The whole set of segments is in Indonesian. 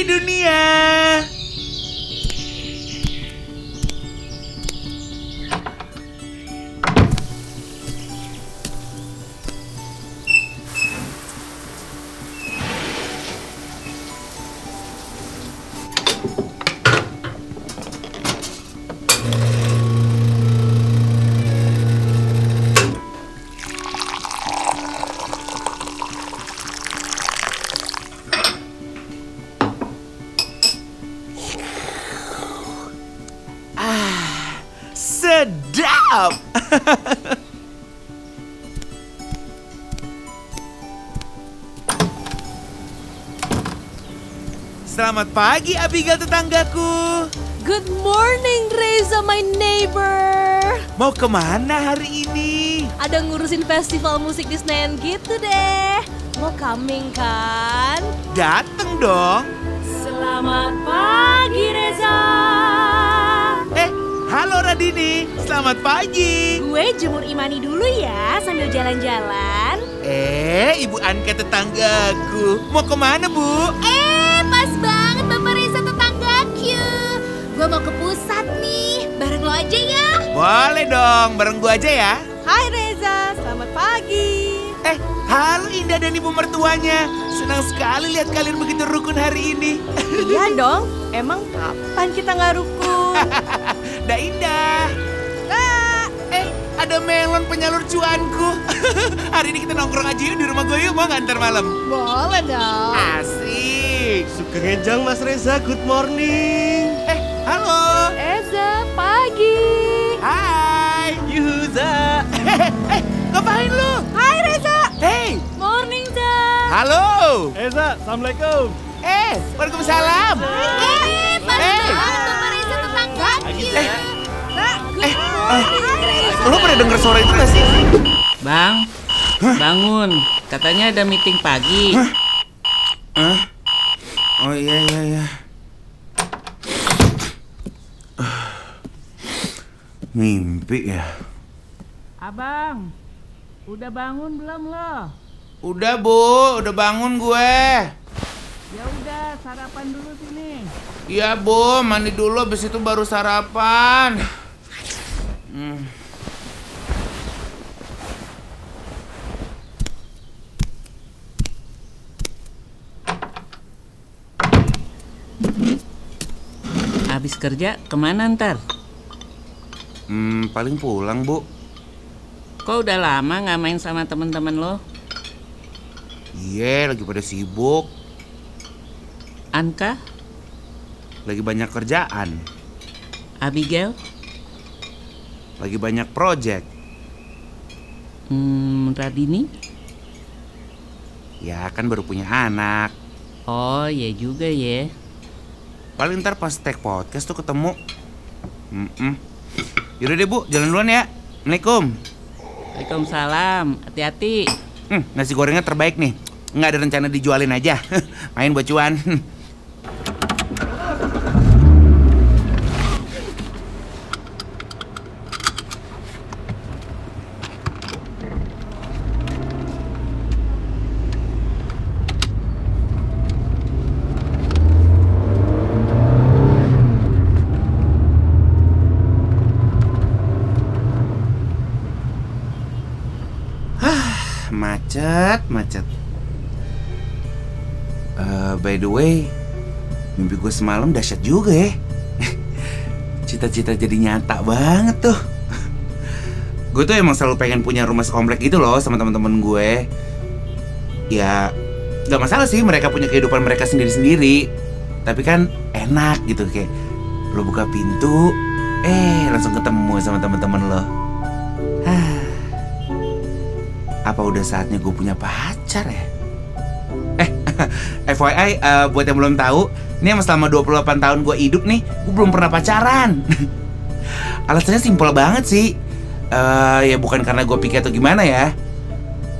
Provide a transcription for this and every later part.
Pagi dunia. Sedap. Selamat pagi Abigail tetanggaku. Good morning, Reza, my neighbor. Mau ke mana hari ini? Ada ngurusin festival musik di Senayan gitu deh. Mau coming kan? Dateng dong. Selamat pagi, Reza. Radini. Selamat pagi. Gue jemur Imani dulu ya sambil jalan-jalan. Eh, Ibu Anka tetanggaku. Mau ke mana, Bu? Eh, pas banget Bapak Reza tetanggaku. Gue mau ke pusat nih, bareng lo aja ya. Boleh dong, bareng gua aja ya. Hai Reza, selamat pagi. Eh, halo Indah dan Ibu mertuanya. Senang sekali lihat kalian begitu rukun hari ini. Iya dong, emang kapan kita nggak rukun? Dah Indah. Eh, ada melon penyalur cuanku. hari ini kita nongkrong aja yuk di rumah gue yuk. Mau nggak ntar malam? Boleh dong. Asik. Sugeng Enjang Mas Reza, good morning. Eh, halo. Eza, pagi. Hai. Yuhuza. Eh, ngapain lu? Hai Reza. Hey, Morning, Za. halo. Eza, Assalamualaikum. Eh, Waalaikumsalam. Eh, Eh. Eh, eh, Reza. Lu pada denger suara itu gak sih? Bang, bangun. Katanya ada meeting pagi. Hah? Oh iya iya iya. Mimpi ya. Abang, udah bangun belum lo? Udah bu, udah bangun gue. Sarapan dulu sini. Iya bu, mandi dulu, habis itu baru sarapan. Hmm. Habis kerja ke mana ntar? Hmm, paling pulang bu. Kok udah lama nggak main sama temen-temen lo? Iya, lagi pada sibuk, Anka, lagi banyak kerjaan, Abigail, lagi banyak project. hmm, Radini? Ya kan baru punya anak. Oh ya juga ya. Paling ntar pas tag podcast tuh ketemu. Mm-mm. Yaudah deh bu, jalan duluan ya. Assalamualaikum. Waalaikumsalam, hati-hati. Hmm, nasi gorengnya terbaik nih. Nggak ada rencana dijualin aja. Main buat cuan. macet, macet. Eh, by the way, mimpi gue semalam dahsyat juga ya. Cita-cita jadi nyata banget tuh. gue tuh emang selalu pengen punya rumah sekomplek gitu loh sama teman-teman gue. Ya, nggak masalah sih mereka punya kehidupan mereka sendiri-sendiri. Tapi kan enak gitu kayak lo buka pintu, eh langsung ketemu sama teman-teman lo. Apa udah saatnya gue punya pacar ya? Eh, FYI, eh, buat yang belum tahu, ini emang selama 28 tahun gue hidup nih, gue belum pernah pacaran. Alasannya simpel banget sih. Eh, ya bukan karena gue pikir atau gimana ya.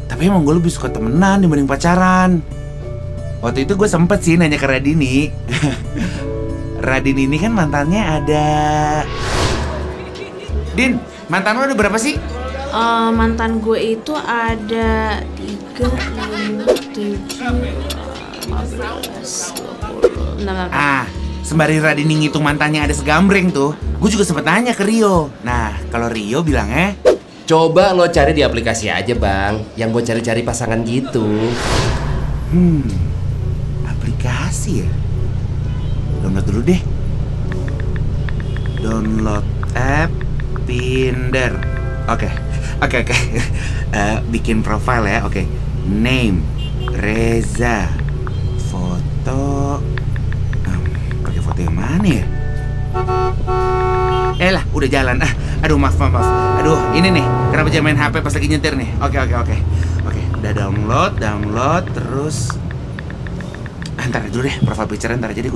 Tapi emang gue lebih suka temenan dibanding pacaran. Waktu itu gue sempet sih nanya ke Radini. Radini ini kan mantannya ada... Din, mantan lo ada berapa sih? Eh, mantan gue itu ada tiga, lima, tujuh, 15, 20. Bentar, bentar, bentar. Ah, sembari Radini ngitung mantannya ada segambreng tuh, gue juga sempet nanya ke Rio. Nah, kalau Rio bilangnya, Coba lo cari di aplikasi aja bang, yang buat cari-cari pasangan gitu. hmm, aplikasi ya? Download dulu deh. Download app Tinder. Oke, oke, oke. Eh, bikin profile ya, oke. Name Reza. Foto. Em, pakai foto yang mana ya? Eh lah, udah jalan. Ah, aduh maaf, maaf, maaf. Aduh, ini nih, kenapa jangan main HP pas lagi nyetir nih? Oke, oke, oke. Oke, udah download, download, terus... Ah, ntar dulu deh, profile picture ntar aja deh.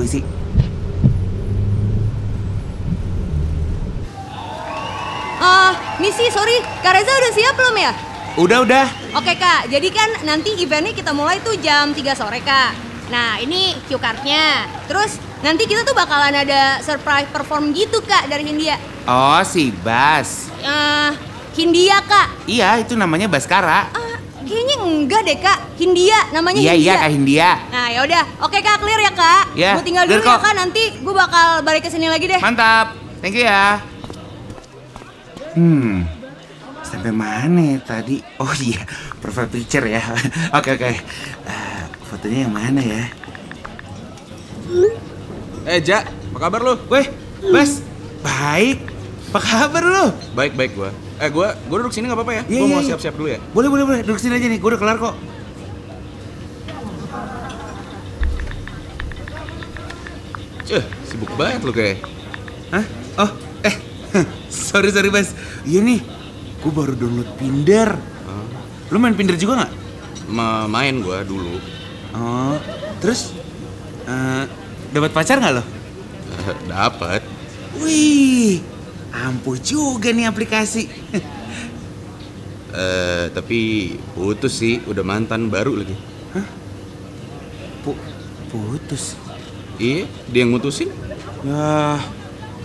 Ah, misi, sorry, Kak Reza udah siap belum ya? Udah, udah. Oke kak, jadi kan nanti eventnya kita mulai tuh jam 3 sore kak Nah ini cue cardnya Terus nanti kita tuh bakalan ada surprise perform gitu kak dari Hindia Oh, si Bas. Eh, Hindia kak Iya, itu namanya Baskara. Ah, Kayaknya enggak deh kak, Hindia namanya Iya, Hindia iya, Kak Hindia. Nah yaudah, oke kak clear ya kak Ya, Gue tinggal dulu ya kak, nanti gue bakal balik ke sini lagi deh Mantap. Thank you ya. Hmm. Sampai mana ya tadi? Oh iya, profile picture ya. Oke, oke. Eh, fotonya yang mana ya? Eh, Ja, apa kabar lu? Weh, Bas. Baik. Apa kabar lu? Baik, baik gua. Eh, gua gua duduk sini nggak apa-apa ya? Iya, gua iya, mau iya. siap-siap dulu ya. Boleh, boleh, boleh. Duduk sini aja nih. Gue udah kelar kok. Cih, sibuk banget lu kayak. Hah? Oh, eh. sorry, sorry, Bas. Iya nih. Gue baru download Tinder. Lu main Tinder juga nggak? Ma- main gua dulu. Oh, terus eh dapat pacar nggak lo? Eh, Dapat. Wih, ampuh juga nih aplikasi. Eh, tapi putus sih, udah mantan baru lagi. Pu putus. Iya, dia yang mutusin. Ya,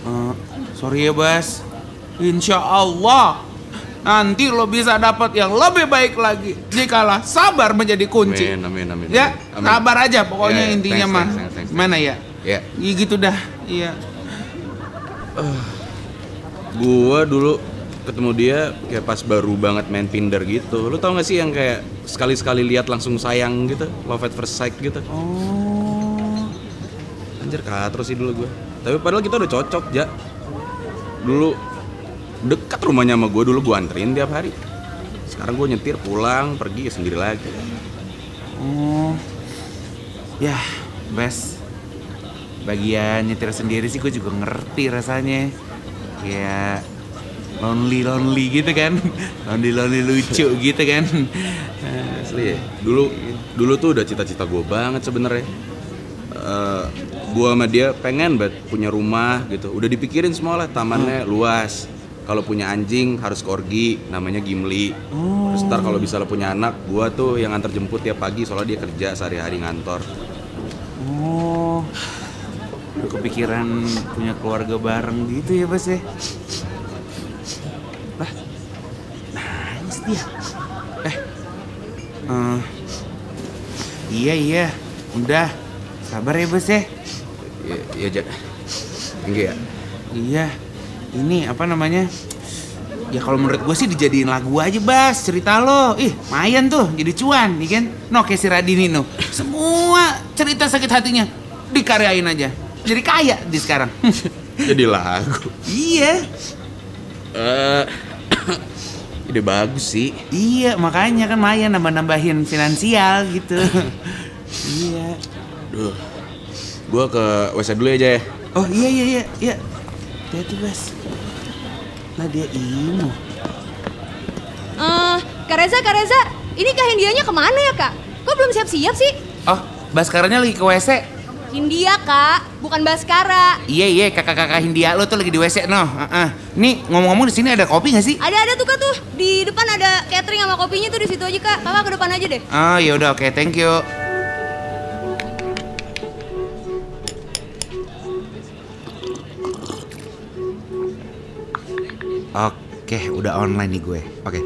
eh, sorry ya Bas. Insya Allah nanti lo bisa dapat yang lebih baik lagi. Jikalah sabar menjadi kunci. Amin, amin, amin. Ya, amin. sabar aja pokoknya Ya, ya, intinya mah. Mana ya? Ya, Iya gitu dah. Iya. gua dulu ketemu dia kayak pas baru banget main Tinder gitu. Lu tau gak sih yang kayak sekali-sekali lihat langsung sayang gitu, love at first sight gitu. Oh. Anjir katro sih dulu gue Tapi padahal kita udah cocok, Ja Dulu dekat rumahnya sama gue, dulu gue anterin tiap hari Sekarang gue nyetir pulang, pergi ya sendiri lagi Oh. Ya, Bas. Bagian nyetir sendiri sih gue juga ngerti rasanya. Kayak lonely lonely gitu kan. lonely lonely lucu gitu kan. Asli ya Dulu, dulu tuh udah cita-cita gue banget sebenarnya Eh, Gue sama dia pengen banget punya rumah gitu Udah dipikirin semua lah, tamannya luas kalau punya anjing harus korgi, namanya Gimli. Terus ntar kalau bisa lo punya anak, gua tuh yang antar jemput tiap pagi soalnya dia kerja sehari-hari ngantor. Oh. Kepikiran punya keluarga bareng gitu ya, Bas ya. Lah. Nangis dia. Eh. eh, iya, iya. Udah. Sabar ya, Bas ya. Iya, iya Ja. Enggak ya? Iya. Ini apa namanya? Ya kalau menurut gue sih dijadiin lagu aja Bas cerita lo Ih mayan tuh jadi cuan nih kan No kayak si Radini no Semua cerita sakit hatinya Dikaryain aja Jadi kaya di sekarang Jadi lagu. Iya Eh, ide bagus sih. Iya makanya kan mayan nambah-nambahin finansial gitu Iya Duh. Gua ke WC dulu aja ya. Oh iya iya iya iya Hati-hati Bas Lah dia imo Eh, Kak Reza, Kak Reza, ini Kak Hindianya ke mana ya kak? Kok belum siap-siap sih? Oh Baskaranya lagi ke WC Hindia kak, bukan Baskara. Iya iya kakak-kakak Hindia lo tuh lagi di WC no. Heeh. Nih ngomong-ngomong di sini ada kopi nggak sih? Ada ada tuh kak tuh di depan ada catering sama kopinya tuh di situ aja kak. Kakak ke depan aja deh. Oh ya udah oke thank you. Oke udah online nih gue. Oke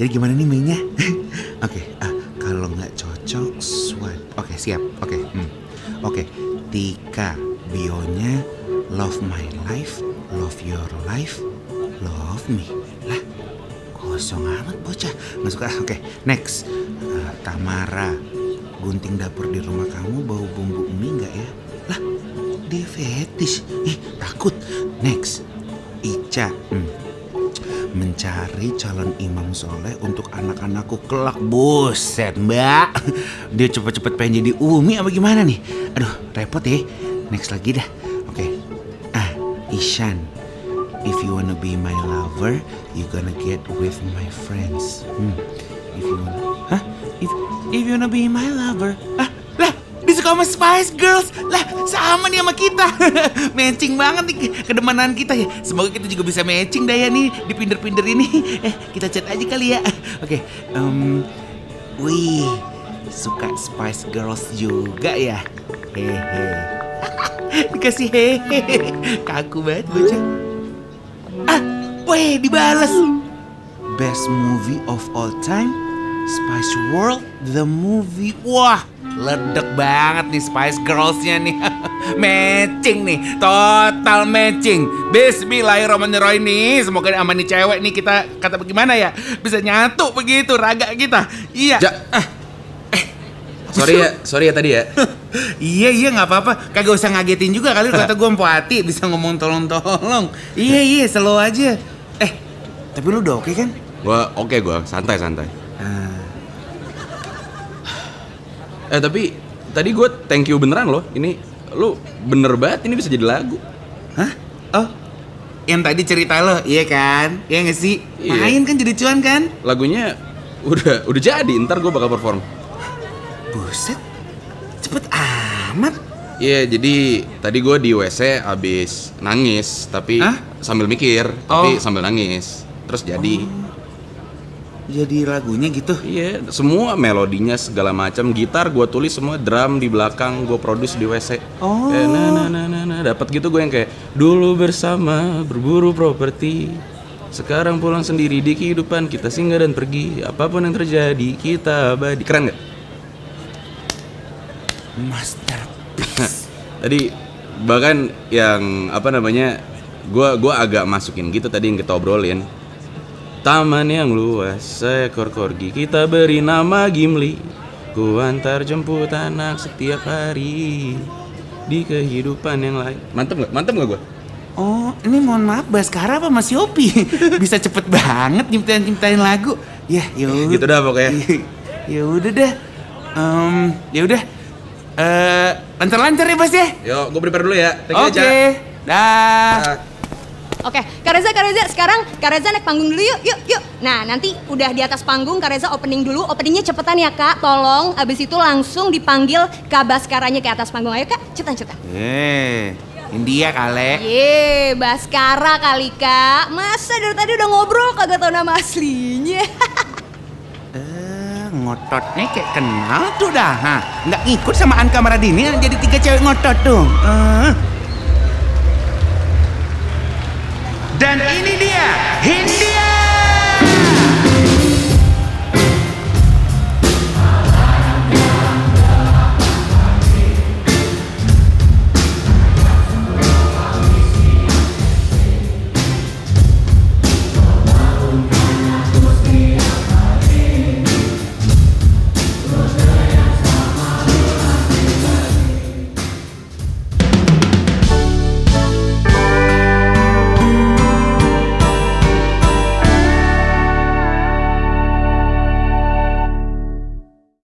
jadi gimana nih mainnya? oke ah, kalau nggak cocok swipe. Oke, siap. Oke. hmm. Oke. Tika bionya love my life, love your life, love me. Lah, kosong amat bocah. Nggak suka. Oke, next. Eh, Tamara, gunting dapur di rumah kamu bau bumbu mie nggak ya? Lah, dia fetish. Ih, takut. Next. Ica, hmm. Mencari calon imam soleh untuk anak-anakku. Kelak buset mbak. Dia cepet-cepet pengen jadi umi apa gimana nih? Aduh repot ya. Next lagi dah. Oke. Ah Ishan if you wanna be my lover you gonna get with my friends. Hmm. if you wanna hah? If if you wanna be my lover ah suka sama Spice Girls. Lah sama nih sama kita. Matching banget nih kedemanan kita ya. Semoga kita juga bisa matching dah ya nih. Di pinder-pinder ini. Eh kita chat aja kali ya. Oke em, wih suka Spice Girls juga ya. Hehe. Dikasih hehe. Kaku banget bocah. Ah weh dibalas Best movie of all time Spice World the movie. Wah ledek banget nih Spice Girls-nya nih. Matching nih Total matching. Bismillahirrahmanirrahim nih. Semoga sama nih cewek nih kita. Kata bagaimana ya? Bisa nyatu begitu raga kita. Iya. Ja. Ah, Sorry ya, sorry ya tadi ya. Iya iya nggak apa-apa. Kagak usah ngagetin juga kali. Kata gue empati Bisa ngomong tolong-tolong. Iya iya slow aja. Eh tapi lu udah oke kan? Gua oke gua, santai santai. Ah, Eh tapi tadi gue thank you beneran loh. Ini lu bener banget ini bisa jadi lagu. Hah? Oh yang tadi cerita lo, iya kan? Iya nggak sih? Iya. Main kan jadi cuan kan? Lagunya udah udah jadi. Ntar gue bakal perform. Buset, cepet amat. Iya, jadi tadi gue di WC abis nangis, tapi Hah? sambil mikir, tapi Oh. sambil nangis. Terus jadi, Jadi lagunya gitu. iya, semua melodinya segala macam, gitar gue tulis semua, drum di belakang gue produce di WC. Oh. Eh, nah, nah, nah, nah, nah. dapat gitu gue yang kayak dulu bersama berburu properti. Sekarang pulang sendiri di kehidupan kita singgah dan pergi Apa pun yang terjadi kita abadi Keren gak? Masterpiece. Tadi bahkan yang apa namanya gua gua agak masukin gitu tadi yang kita obrolin taman yang luas seekor korgi kita beri nama Gimli ku antar jemput anak setiap hari di kehidupan yang lain mantep nggak mantep nggak gua Oh, ini mohon maaf Baskara apa Mas Yopi? Bisa cepet banget nyiptain-nyiptain lagu. Ya, yaudah. gitu dah pokoknya ya udah dah. Em, ya udah. Eh, lancar-lancar ya, Bas ya. yuk gua prepare dulu ya Oke. Ca. Dah. Ah. Oke, Kak Reza, Kak Reza, sekarang Kak Reza naik panggung dulu yuk, yuk, yuk. Nah, nanti udah di atas panggung, Kak Reza opening dulu. Openingnya cepetan ya, Kak. Tolong, abis itu langsung dipanggil Kak Baskaranya ke atas panggung. Ayo, Kak, cepetan, cepetan. Eh, India kale. Ye, Baskara kali, Kak. Masa dari tadi udah ngobrol kagak tau nama aslinya? Eh, ngototnya kayak kenal tuh dah. Ha. Nggak ngikut sama Anka Maradini jadi tiga cewek ngotot tuh. Eh. Dan ini dia, Hindi